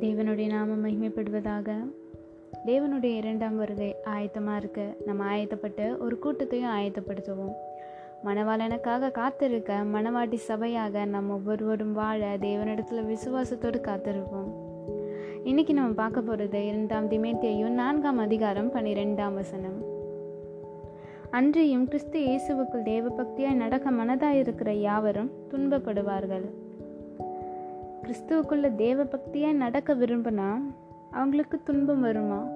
தேவனுடைய நாம மகிமைப்படுவதாக. தேவனுடைய இரண்டாம் வருகை ஆயத்தமாக இருக்க. நம்ம ஆயத்தப்பட்டு ஒரு கூட்டத்தையும் ஆயத்தப்படுத்துவோம். மணவாளனுக்காக காத்திருக்க மணவாட்டி சபையாக நம்ம ஒவ்வொருவரும் வாழ தேவனிடத்தில் விசுவாசத்தோடு காத்திருப்போம். இன்னைக்கு நம்ம பார்க்க போகிறது இரண்டாம் திமேத்தியையும் நான்காம் அதிகாரம் பன்னிரெண்டாம் வசனம். அன்றியும் கிறிஸ்து இயேசுவுக்குள் தேவபக்தியாய் நடக்க மனதாயிருக்கிற யாவரும் துன்பப்படுவார்கள். கிறிஸ்துவுக்குள்ள தேவ பக்தியாக நடக்க விரும்பினா அவங்களுக்கு துன்பம் வருமா?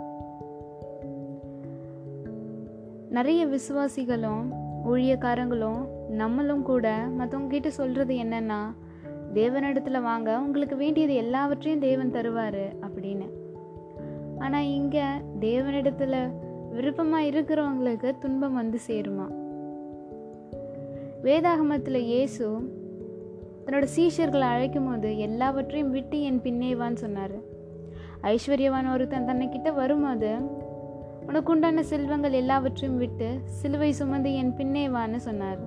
நிறைய விசுவாசிகளும் ஊழியக்காரங்களும் நம்மளும் கூட மற்றவங்க கிட்ட சொல்கிறது என்னென்னா தேவனிடத்தில் வாங்க உங்களுக்கு வேண்டியது எல்லாவற்றையும் தேவன் தருவார் அப்படின்னு. ஆனால் இங்கே தேவனிடத்தில் விருப்பமாக இருக்கிறவங்களுக்கு துன்பம் வந்து சேருமா? வேதாகமத்தில் இயேசு தன்னோட சீஷர்களை அழைக்கும் போது எல்லாவற்றையும் விட்டு என் பின்னேவான்னு சொன்னார். ஐஸ்வர்யவான் ஒருத்தன் தன்னைக்கிட்ட வரும்போது உனக்கு உண்டான செல்வங்கள் எல்லாவற்றையும் விட்டு சிலுவை சுமந்து என் பின்னேவான்னு சொன்னார்.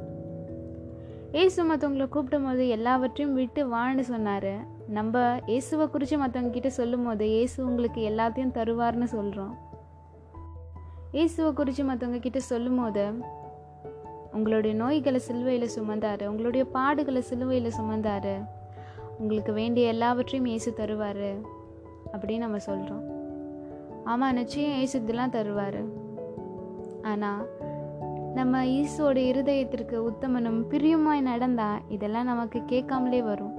ஏசு மற்றவங்களை கூப்பிடும் போது எல்லாவற்றையும் விட்டு வான்னு சொன்னார். நம்ம இயேசுவை குறித்து மற்றவங்க கிட்ட சொல்லும் போது இயேசு உங்களுக்கு எல்லாத்தையும் தருவார்னு சொல்கிறோம் இயேசுவை குறித்து மற்றவங்க கிட்ட சொல்லும் போது உங்களுடைய நோய்களை சிலுவையில் சுமந்தார். உங்களுடைய பாடுகளை சிலுவையில் சுமந்தாரு. உங்களுக்கு வேண்டிய எல்லாவற்றையும் ஏசு தருவார் அப்படின்னு நம்ம சொல்கிறோம் ஆமாம் நிச்சயம் ஏசு இதெல்லாம் தருவார். ஆனால் நம்ம ஈசோட இருதயத்திற்கு உத்தமனும் பிரியுமாய் நடந்தால் இதெல்லாம் நமக்கு கேட்காமலே வரும்.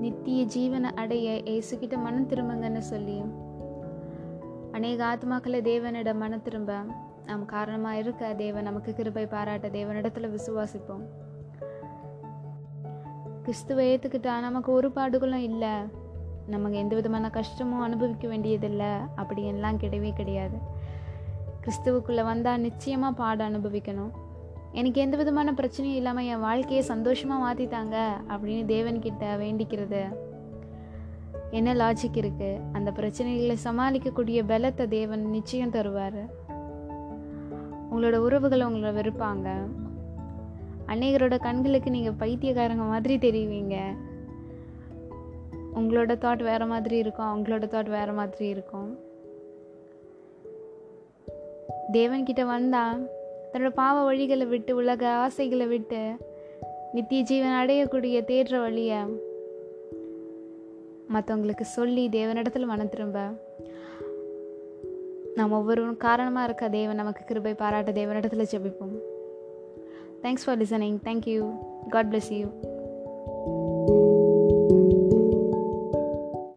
நித்திய ஜீவனை அடைய ஏசுக்கிட்ட மனம் திரும்புங்கன்னு சொல்லி அநேக ஆத்மாக்களை தேவனிடம் மன திரும்ப நாம் காரணமாக இருக்க தேவன் நமக்கு கிருபை பாராட்ட தேவனிடத்தில் விசுவாசிப்போம். கிறிஸ்துவை ஏற்றுக்கிட்டா நமக்கு ஒரு பாடுகளும் இல்லை. நமக்கு எந்த விதமான கஷ்டமும் அனுபவிக்க வேண்டியதில்லை. அப்படின்லாம் கிடையவே கிடையாது. கிறிஸ்துவுக்குள்ளே வந்தால் நிச்சயமாக பாடம் அனுபவிக்கணும். எனக்கு எந்த விதமான பிரச்சனையும் இல்லாமல் என் வாழ்க்கையை சந்தோஷமாக மாற்றித்தாங்க அப்படின்னு தேவன்கிட்ட வேண்டிக்கிறது. என்ன லாஜிக் இருக்குது அந்த பிரச்சனைகளை சமாளிக்கக்கூடிய பலத்தை தேவன் நிச்சயம் தருவார். உங்களோட உறவுகளை உங்களை வெறுப்பாங்க. அநேகரோட கண்களுக்கு நீங்கள் பைத்தியக்காரங்க மாதிரி தெரிவிங்க. உங்களோட தாட் வேறு மாதிரி இருக்கும் அவங்களோட தாட் வேறு மாதிரி இருக்கும். தேவன்கிட்ட வந்தால் தன்னோட பாவ வழிகளை விட்டு உலக ஆசைகளை விட்டு நித்திய ஜீவன் அடையக்கூடிய தேடுற வழியை மற்றவங்களுக்கு சொல்லி தேவனிடத்தில் மன திரும்ப. நாம் ஒவ்வொருவரும் காரணமாக இருக்க தேவன் நமக்கு கிருபை பாராட்ட தேவனிடத்தில் ஜெபிப்போம். Thanks for listening thank you God bless you